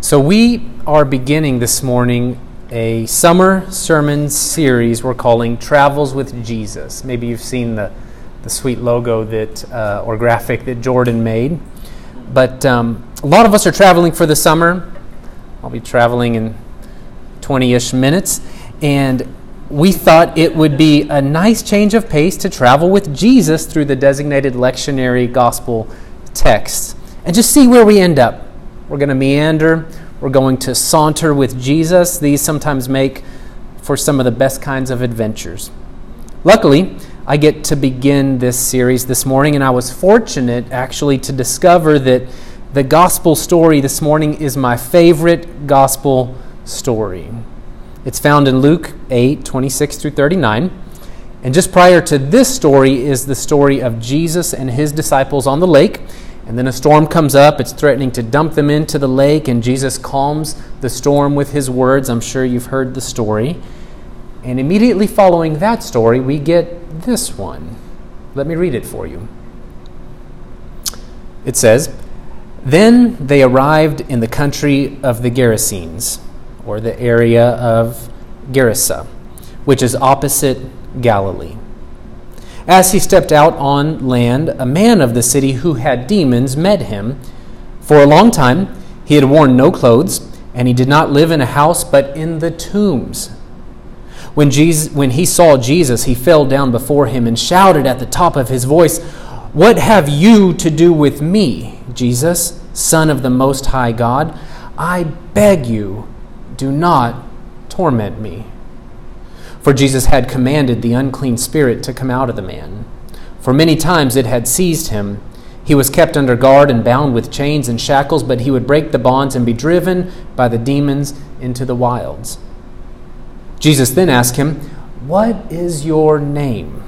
So, we are beginning this morning a summer sermon series we're calling Travels with Jesus. Maybe you've seen the, the sweet logo that, uh, or graphic that Jordan made. But um, a lot of us are traveling for the summer. I'll be traveling in 20 ish minutes. And we thought it would be a nice change of pace to travel with Jesus through the designated lectionary gospel texts and just see where we end up. We're going to meander. We're going to saunter with Jesus. These sometimes make for some of the best kinds of adventures. Luckily, I get to begin this series this morning, and I was fortunate actually to discover that the gospel story this morning is my favorite gospel story. It's found in Luke 8 26 through 39. And just prior to this story is the story of Jesus and his disciples on the lake. And then a storm comes up, it's threatening to dump them into the lake, and Jesus calms the storm with his words. I'm sure you've heard the story. And immediately following that story, we get this one. Let me read it for you. It says, Then they arrived in the country of the Gerasenes, or the area of Gerasa, which is opposite Galilee. As he stepped out on land, a man of the city who had demons met him. For a long time, he had worn no clothes, and he did not live in a house, but in the tombs. When, Jesus, when he saw Jesus, he fell down before him and shouted at the top of his voice, What have you to do with me, Jesus, Son of the Most High God? I beg you, do not torment me. For Jesus had commanded the unclean spirit to come out of the man. For many times it had seized him. He was kept under guard and bound with chains and shackles, but he would break the bonds and be driven by the demons into the wilds. Jesus then asked him, What is your name?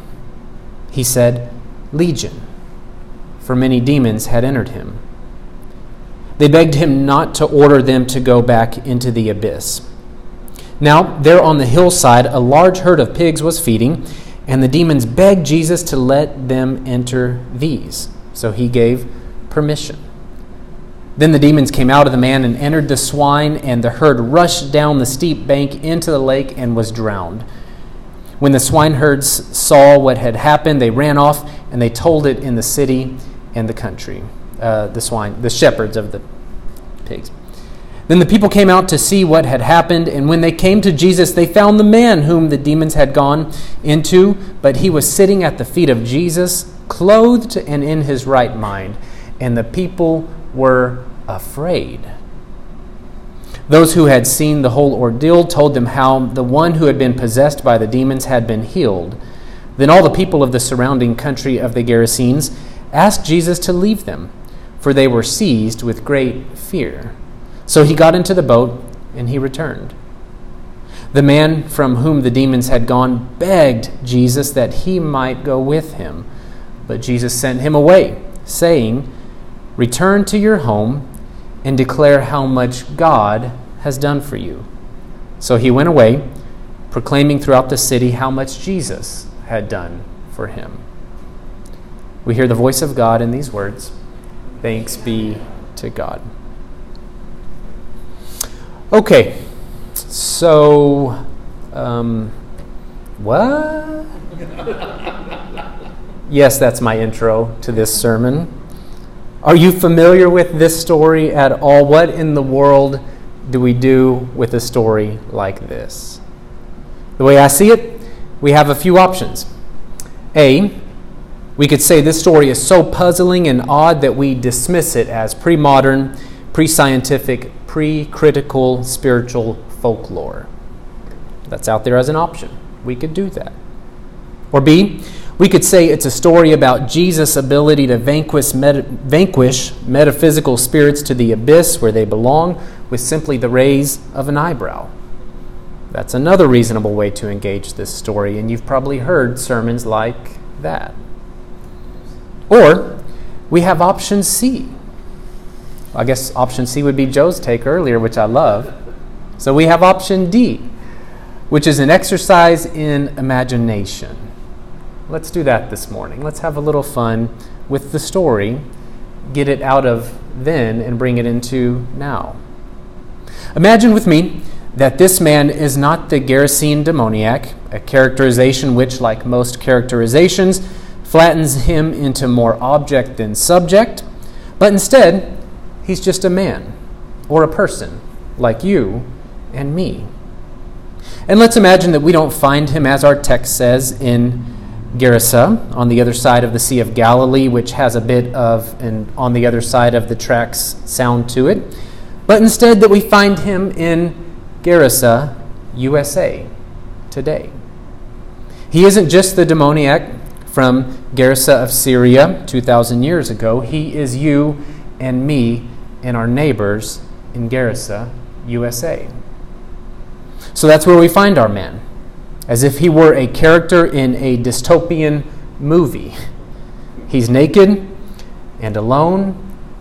He said, Legion, for many demons had entered him. They begged him not to order them to go back into the abyss. Now, there on the hillside, a large herd of pigs was feeding, and the demons begged Jesus to let them enter these. So he gave permission. Then the demons came out of the man and entered the swine, and the herd rushed down the steep bank into the lake and was drowned. When the swineherds saw what had happened, they ran off and they told it in the city and the country. Uh, the swine, the shepherds of the pigs. Then the people came out to see what had happened, and when they came to Jesus, they found the man whom the demons had gone into, but he was sitting at the feet of Jesus, clothed and in his right mind, and the people were afraid. Those who had seen the whole ordeal told them how the one who had been possessed by the demons had been healed. Then all the people of the surrounding country of the Gerasenes asked Jesus to leave them, for they were seized with great fear. So he got into the boat and he returned. The man from whom the demons had gone begged Jesus that he might go with him. But Jesus sent him away, saying, Return to your home and declare how much God has done for you. So he went away, proclaiming throughout the city how much Jesus had done for him. We hear the voice of God in these words Thanks be to God. Okay, so, um, what? yes, that's my intro to this sermon. Are you familiar with this story at all? What in the world do we do with a story like this? The way I see it, we have a few options. A, we could say this story is so puzzling and odd that we dismiss it as pre modern, pre scientific, pre critical spiritual folklore. That's out there as an option. We could do that. Or B, we could say it's a story about Jesus' ability to vanquish, vanquish metaphysical spirits to the abyss where they belong with simply the raise of an eyebrow. That's another reasonable way to engage this story, and you've probably heard sermons like that. Or we have option C I guess option C would be Joe's take earlier, which I love. So we have option D, which is an exercise in imagination. Let's do that this morning. Let's have a little fun with the story, get it out of then and bring it into now. Imagine with me that this man is not the Gerasene demoniac, a characterization which, like most characterizations, flattens him into more object than subject, but instead, he's just a man or a person like you and me. And let's imagine that we don't find him, as our text says, in Gerasa, on the other side of the Sea of Galilee, which has a bit of an on the other side of the tracks sound to it, but instead that we find him in Gerasa, USA, today. He isn't just the demoniac from Gerasa of Syria 2,000 years ago, he is you and me and our neighbors in Gerasa, USA. So that's where we find our man, as if he were a character in a dystopian movie. He's naked and alone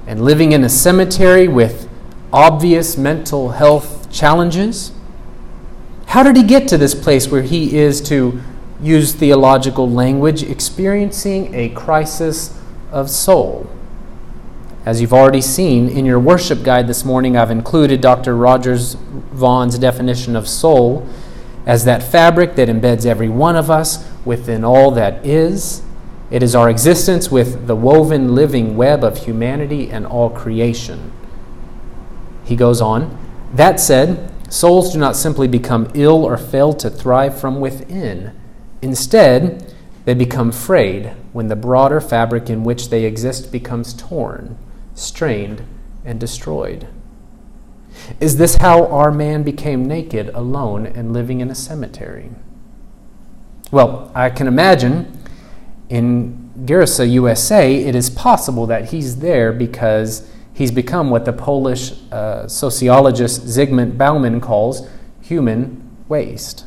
and living in a cemetery with obvious mental health challenges. How did he get to this place where he is, to use theological language, experiencing a crisis of soul? As you've already seen in your worship guide this morning, I've included Dr. Rogers Vaughn's definition of soul as that fabric that embeds every one of us within all that is. It is our existence with the woven living web of humanity and all creation. He goes on, that said, souls do not simply become ill or fail to thrive from within. Instead, they become frayed when the broader fabric in which they exist becomes torn strained, and destroyed. Is this how our man became naked, alone, and living in a cemetery? Well, I can imagine in Gerasa, USA, it is possible that he's there because he's become what the Polish uh, sociologist Zygmunt Bauman calls human waste.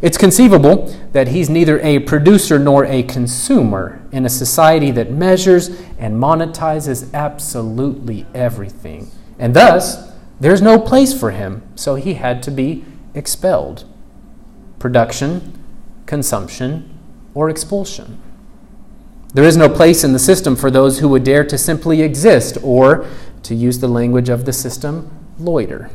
It's conceivable that he's neither a producer nor a consumer in a society that measures and monetizes absolutely everything. And thus, there's no place for him, so he had to be expelled. Production, consumption, or expulsion. There is no place in the system for those who would dare to simply exist, or, to use the language of the system, loiter.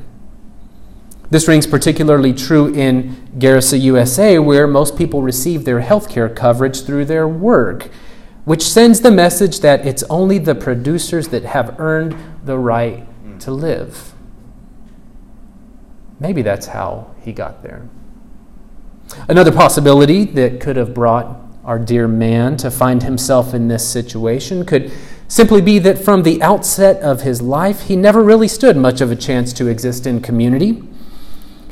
This rings particularly true in Gerasa, USA, where most people receive their health care coverage through their work, which sends the message that it's only the producers that have earned the right mm. to live. Maybe that's how he got there. Another possibility that could have brought our dear man to find himself in this situation could simply be that from the outset of his life, he never really stood much of a chance to exist in community.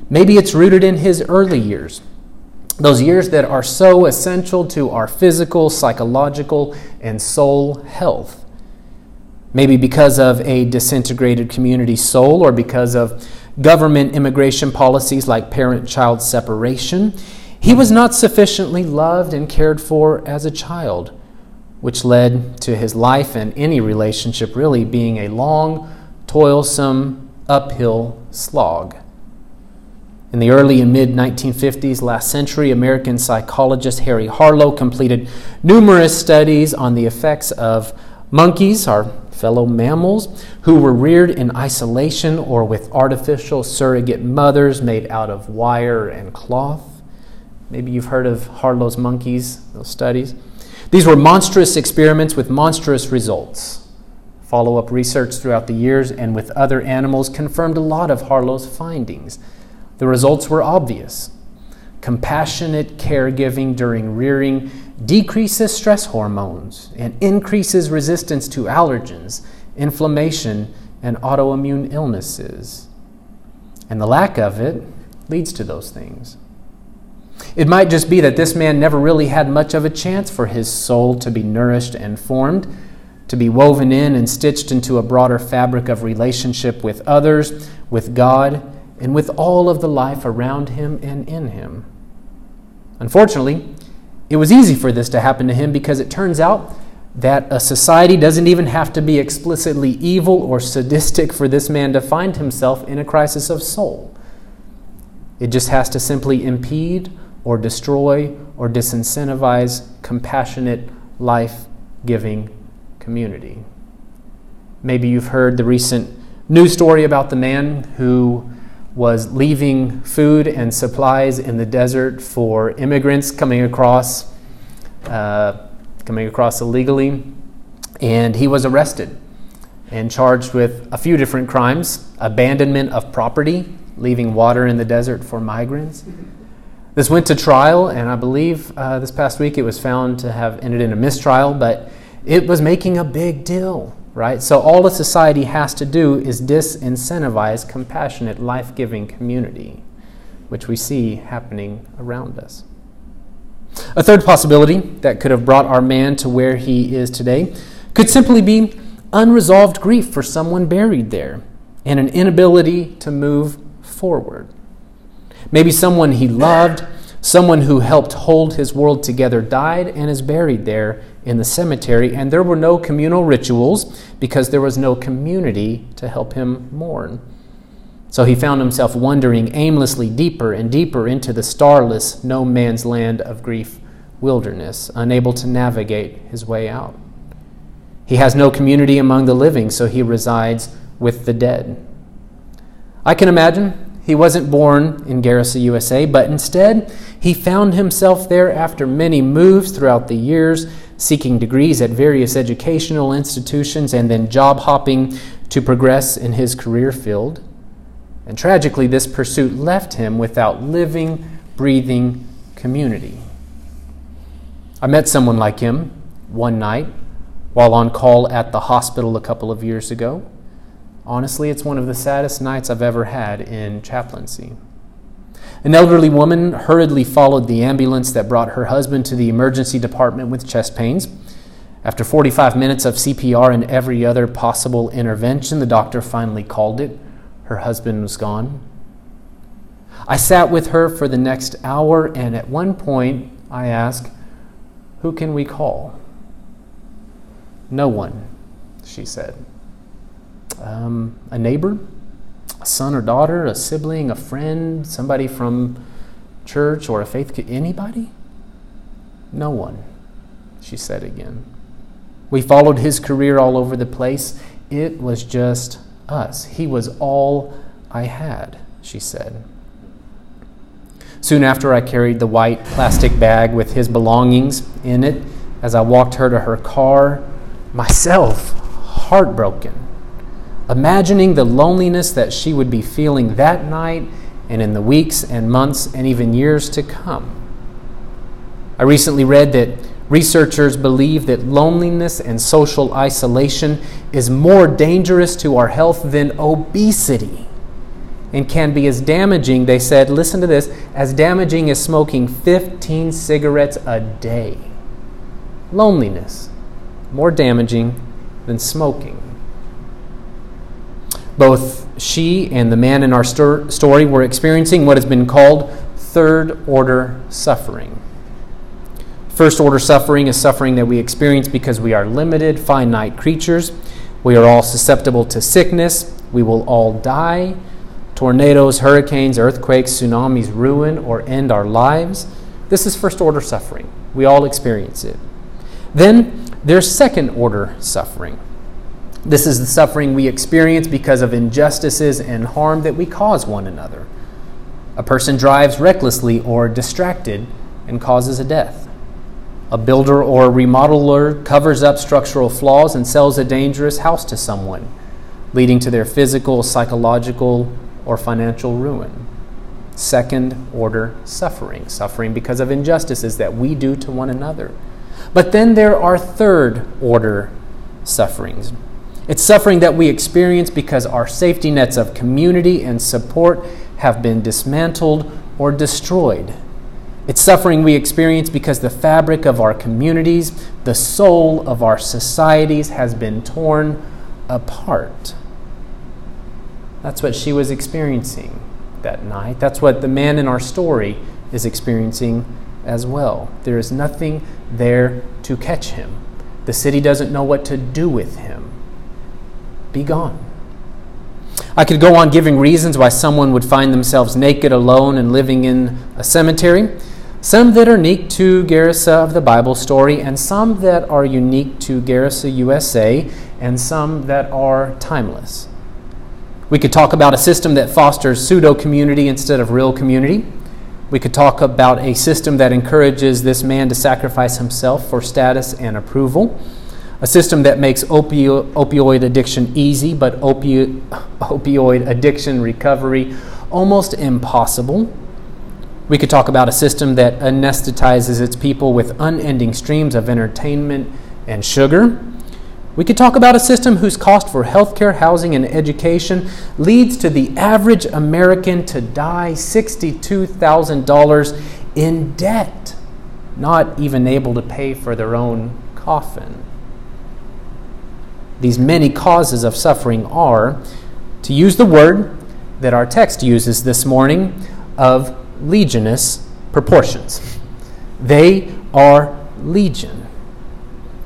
Maybe it's rooted in his early years, those years that are so essential to our physical, psychological, and soul health. Maybe because of a disintegrated community soul or because of government immigration policies like parent child separation, he was not sufficiently loved and cared for as a child, which led to his life and any relationship really being a long, toilsome, uphill slog. In the early and mid 1950s, last century, American psychologist Harry Harlow completed numerous studies on the effects of monkeys, our fellow mammals, who were reared in isolation or with artificial surrogate mothers made out of wire and cloth. Maybe you've heard of Harlow's monkeys, those studies. These were monstrous experiments with monstrous results. Follow up research throughout the years and with other animals confirmed a lot of Harlow's findings. The results were obvious. Compassionate caregiving during rearing decreases stress hormones and increases resistance to allergens, inflammation, and autoimmune illnesses. And the lack of it leads to those things. It might just be that this man never really had much of a chance for his soul to be nourished and formed, to be woven in and stitched into a broader fabric of relationship with others, with God, and with all of the life around him and in him. Unfortunately, it was easy for this to happen to him because it turns out that a society doesn't even have to be explicitly evil or sadistic for this man to find himself in a crisis of soul. It just has to simply impede or destroy or disincentivize compassionate, life giving community. Maybe you've heard the recent News story about the man who was leaving food and supplies in the desert for immigrants coming across, uh, coming across illegally, and he was arrested and charged with a few different crimes: abandonment of property, leaving water in the desert for migrants. This went to trial, and I believe uh, this past week it was found to have ended in a mistrial, but it was making a big deal, right? So, all a society has to do is disincentivize compassionate, life giving community, which we see happening around us. A third possibility that could have brought our man to where he is today could simply be unresolved grief for someone buried there and an inability to move forward. Maybe someone he loved, someone who helped hold his world together, died and is buried there in the cemetery, and there were no communal rituals because there was no community to help him mourn. So he found himself wandering aimlessly deeper and deeper into the starless, no man's land of grief wilderness, unable to navigate his way out. He has no community among the living, so he resides with the dead. I can imagine he wasn't born in Gerasa, USA, but instead he found himself there after many moves throughout the years, seeking degrees at various educational institutions and then job hopping to progress in his career field. And tragically, this pursuit left him without living, breathing community. I met someone like him one night while on call at the hospital a couple of years ago. Honestly, it's one of the saddest nights I've ever had in chaplaincy. An elderly woman hurriedly followed the ambulance that brought her husband to the emergency department with chest pains. After 45 minutes of CPR and every other possible intervention, the doctor finally called it. Her husband was gone. I sat with her for the next hour, and at one point I asked, Who can we call? No one, she said um, a neighbor, a son or daughter, a sibling, a friend, somebody from church or a faith, anybody? No one, she said again. We followed his career all over the place. It was just us. He was all I had, she said. Soon after, I carried the white plastic bag with his belongings in it as I walked her to her car, myself heartbroken imagining the loneliness that she would be feeling that night and in the weeks and months and even years to come. I recently read that researchers believe that loneliness and social isolation is more dangerous to our health than obesity and can be as damaging, they said, listen to this, as damaging as smoking 15 cigarettes a day. Loneliness, more damaging than smoking. Both she and the man in our story were experiencing what has been called third order suffering. First order suffering is suffering that we experience because we are limited, finite creatures. We are all susceptible to sickness. We will all die. Tornadoes, hurricanes, earthquakes, tsunamis ruin or end our lives. This is first order suffering. We all experience it. Then there's second order suffering. This is the suffering we experience because of injustices and harm that we cause one another. A person drives recklessly or distracted and causes a death. A builder or remodeler covers up structural flaws and sells a dangerous house to someone, leading to their physical, psychological, or financial ruin. Second order suffering, suffering because of injustices that we do to one another. But then there are third order sufferings it's suffering that we experience because our safety nets of community and support have been dismantled or destroyed. It's suffering we experience because the fabric of our communities, the soul of our societies, has been torn apart. That's what she was experiencing that night. That's what the man in our story is experiencing as well. There is nothing there to catch him. The city doesn't know what to do with him be gone. I could go on giving reasons why someone would find themselves naked, alone, and living in a cemetery. Some that are unique to Gerasa of the Bible story, and some that are unique to Gerasa, USA, and some that are timeless. We could talk about a system that fosters pseudo community instead of real community. We could talk about a system that encourages this man to sacrifice himself for status and approval. A system that makes opio- opioid addiction easy, but opi- opioid addiction recovery almost impossible. We could talk about a system that anesthetizes its people with unending streams of entertainment and sugar. We could talk about a system whose cost for healthcare, housing, and education leads to the average American to die $62,000 in debt, not even able to pay for their own coffin. These many causes of suffering are, to use the word that our text uses this morning, of legionous proportions. They are legion.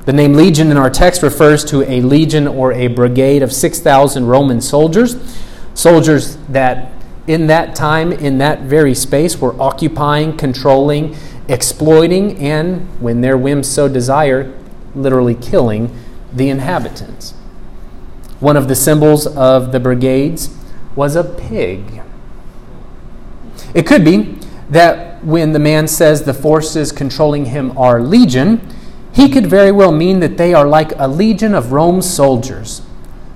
The name legion in our text refers to a legion or a brigade of 6,000 Roman soldiers, soldiers that in that time, in that very space, were occupying, controlling, exploiting, and, when their whims so desire, literally killing the inhabitants. One of the symbols of the brigades was a pig. It could be that when the man says the forces controlling him are legion, he could very well mean that they are like a legion of Rome's soldiers,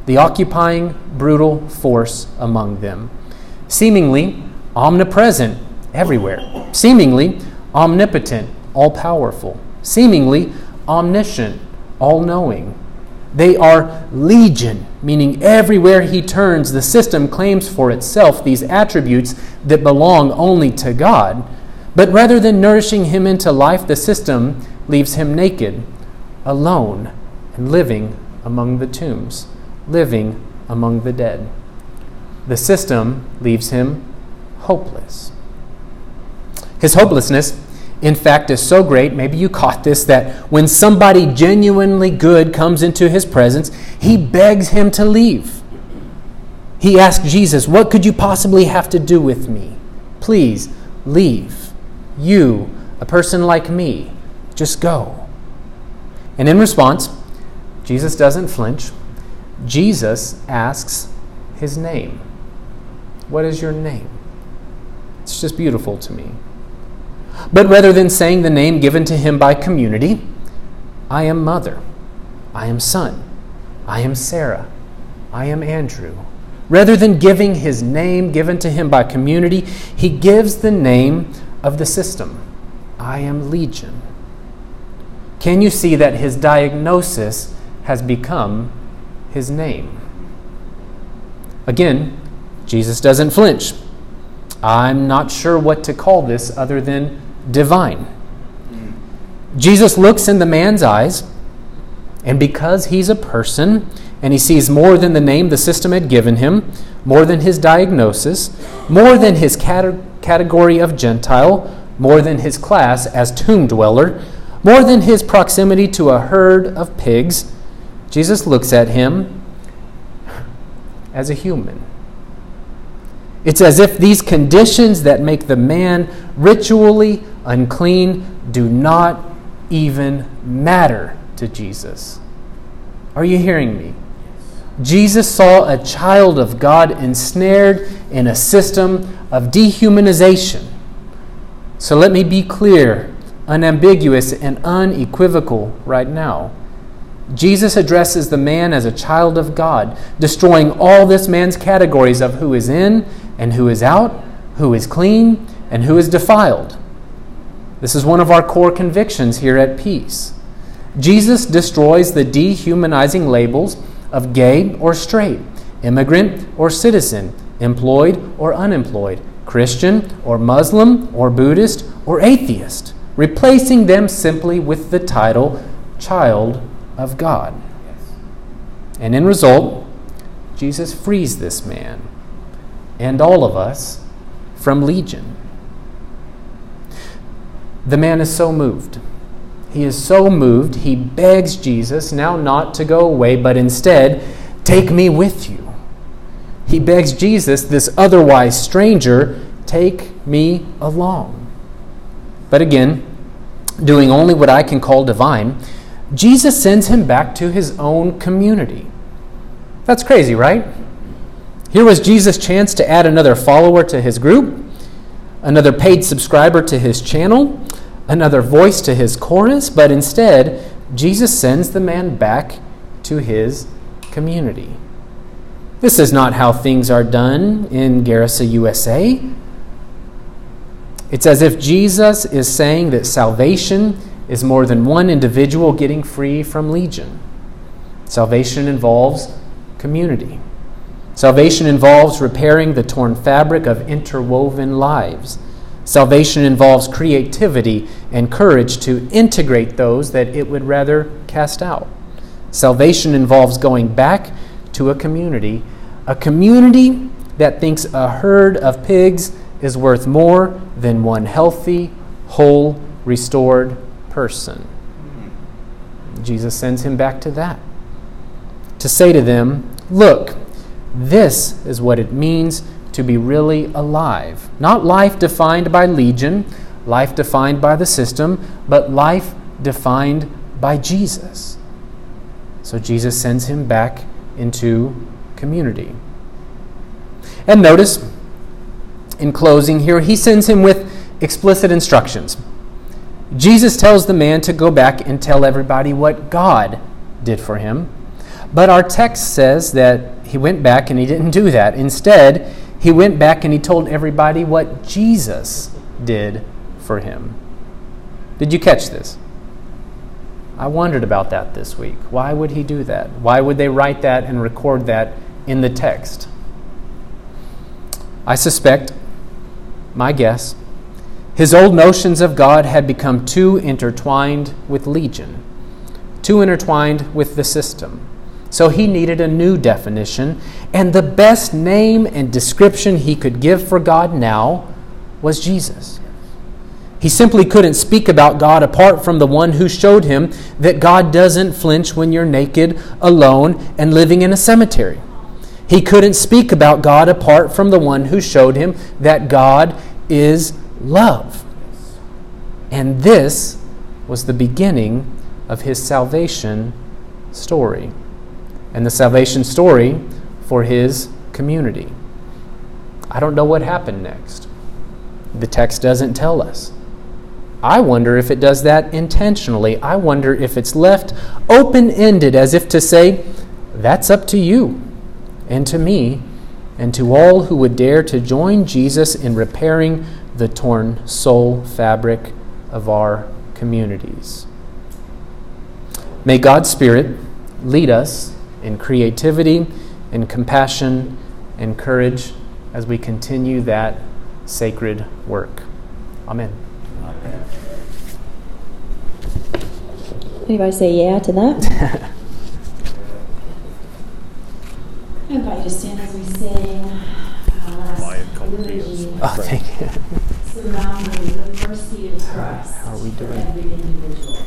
the occupying, brutal force among them, seemingly omnipresent everywhere, seemingly omnipotent, all powerful, seemingly omniscient, all knowing. They are legion, meaning everywhere he turns, the system claims for itself these attributes that belong only to God. But rather than nourishing him into life, the system leaves him naked, alone, and living among the tombs, living among the dead. The system leaves him hopeless. His hopelessness, in fact, is so great, maybe you caught this, that when somebody genuinely good comes into his presence, he begs him to leave. He asks Jesus, What could you possibly have to do with me? Please leave. You, a person like me, just go. And in response, Jesus doesn't flinch. Jesus asks his name. What is your name? It's just beautiful to me. But rather than saying the name given to him by community, I am mother, I am son, I am Sarah, I am Andrew. Rather than giving his name given to him by community, he gives the name of the system I am Legion. Can you see that his diagnosis has become his name? Again, Jesus doesn't flinch. I'm not sure what to call this other than divine. Jesus looks in the man's eyes, and because he's a person and he sees more than the name the system had given him, more than his diagnosis, more than his category of Gentile, more than his class as tomb dweller, more than his proximity to a herd of pigs, Jesus looks at him as a human. It's as if these conditions that make the man ritually unclean do not even matter to Jesus. Are you hearing me? Jesus saw a child of God ensnared in a system of dehumanization. So let me be clear unambiguous, and unequivocal right now. Jesus addresses the man as a child of God, destroying all this man's categories of who is in and who is out, who is clean and who is defiled. This is one of our core convictions here at Peace. Jesus destroys the dehumanizing labels of gay or straight, immigrant or citizen, employed or unemployed, Christian or Muslim or Buddhist or atheist replacing them simply with the title Child of God. And in result, Jesus frees this man and all of us from legion. The man is so moved. He is so moved, he begs Jesus now not to go away, but instead, take me with you. He begs Jesus, this otherwise stranger, take me along. But again, doing only what I can call divine, Jesus sends him back to his own community. That's crazy, right? Here was Jesus' chance to add another follower to his group, another paid subscriber to his channel, another voice to his chorus, but instead, Jesus sends the man back to his community. This is not how things are done in Gerasa, USA. It's as if Jesus is saying that salvation is more than one individual getting free from legion. Salvation involves community. Salvation involves repairing the torn fabric of interwoven lives. Salvation involves creativity and courage to integrate those that it would rather cast out. Salvation involves going back to a community, a community that thinks a herd of pigs is worth more than one healthy, whole, restored person. Jesus sends him back to that. To say to them, Look, this is what it means to be really alive. Not life defined by legion, life defined by the system, but life defined by Jesus. So Jesus sends him back into community. And notice, in closing here, he sends him with explicit instructions. Jesus tells the man to go back and tell everybody what God did for him. But our text says that he went back and he didn't do that. Instead, he went back and he told everybody what Jesus did for him. Did you catch this? I wondered about that this week. Why would he do that? Why would they write that and record that in the text? I suspect, my guess, his old notions of God had become too intertwined with Legion, too intertwined with the system. So he needed a new definition, and the best name and description he could give for God now was Jesus. He simply couldn't speak about God apart from the one who showed him that God doesn't flinch when you're naked, alone, and living in a cemetery. He couldn't speak about God apart from the one who showed him that God is love. And this was the beginning of his salvation story and the salvation story for his community. I don't know what happened next. The text doesn't tell us. I wonder if it does that intentionally. I wonder if it's left open ended as if to say, that's up to you and to me and to all who would dare to join Jesus in repairing the torn soul fabric of our communities. May God's Spirit lead us in creativity, in compassion, in courage as we continue that sacred work. Amen. Anybody say yeah to that? I invite you to stand as we sing our last liturgy, Oh, thank you. surrounding the mercy of Christ How are we doing? every individual.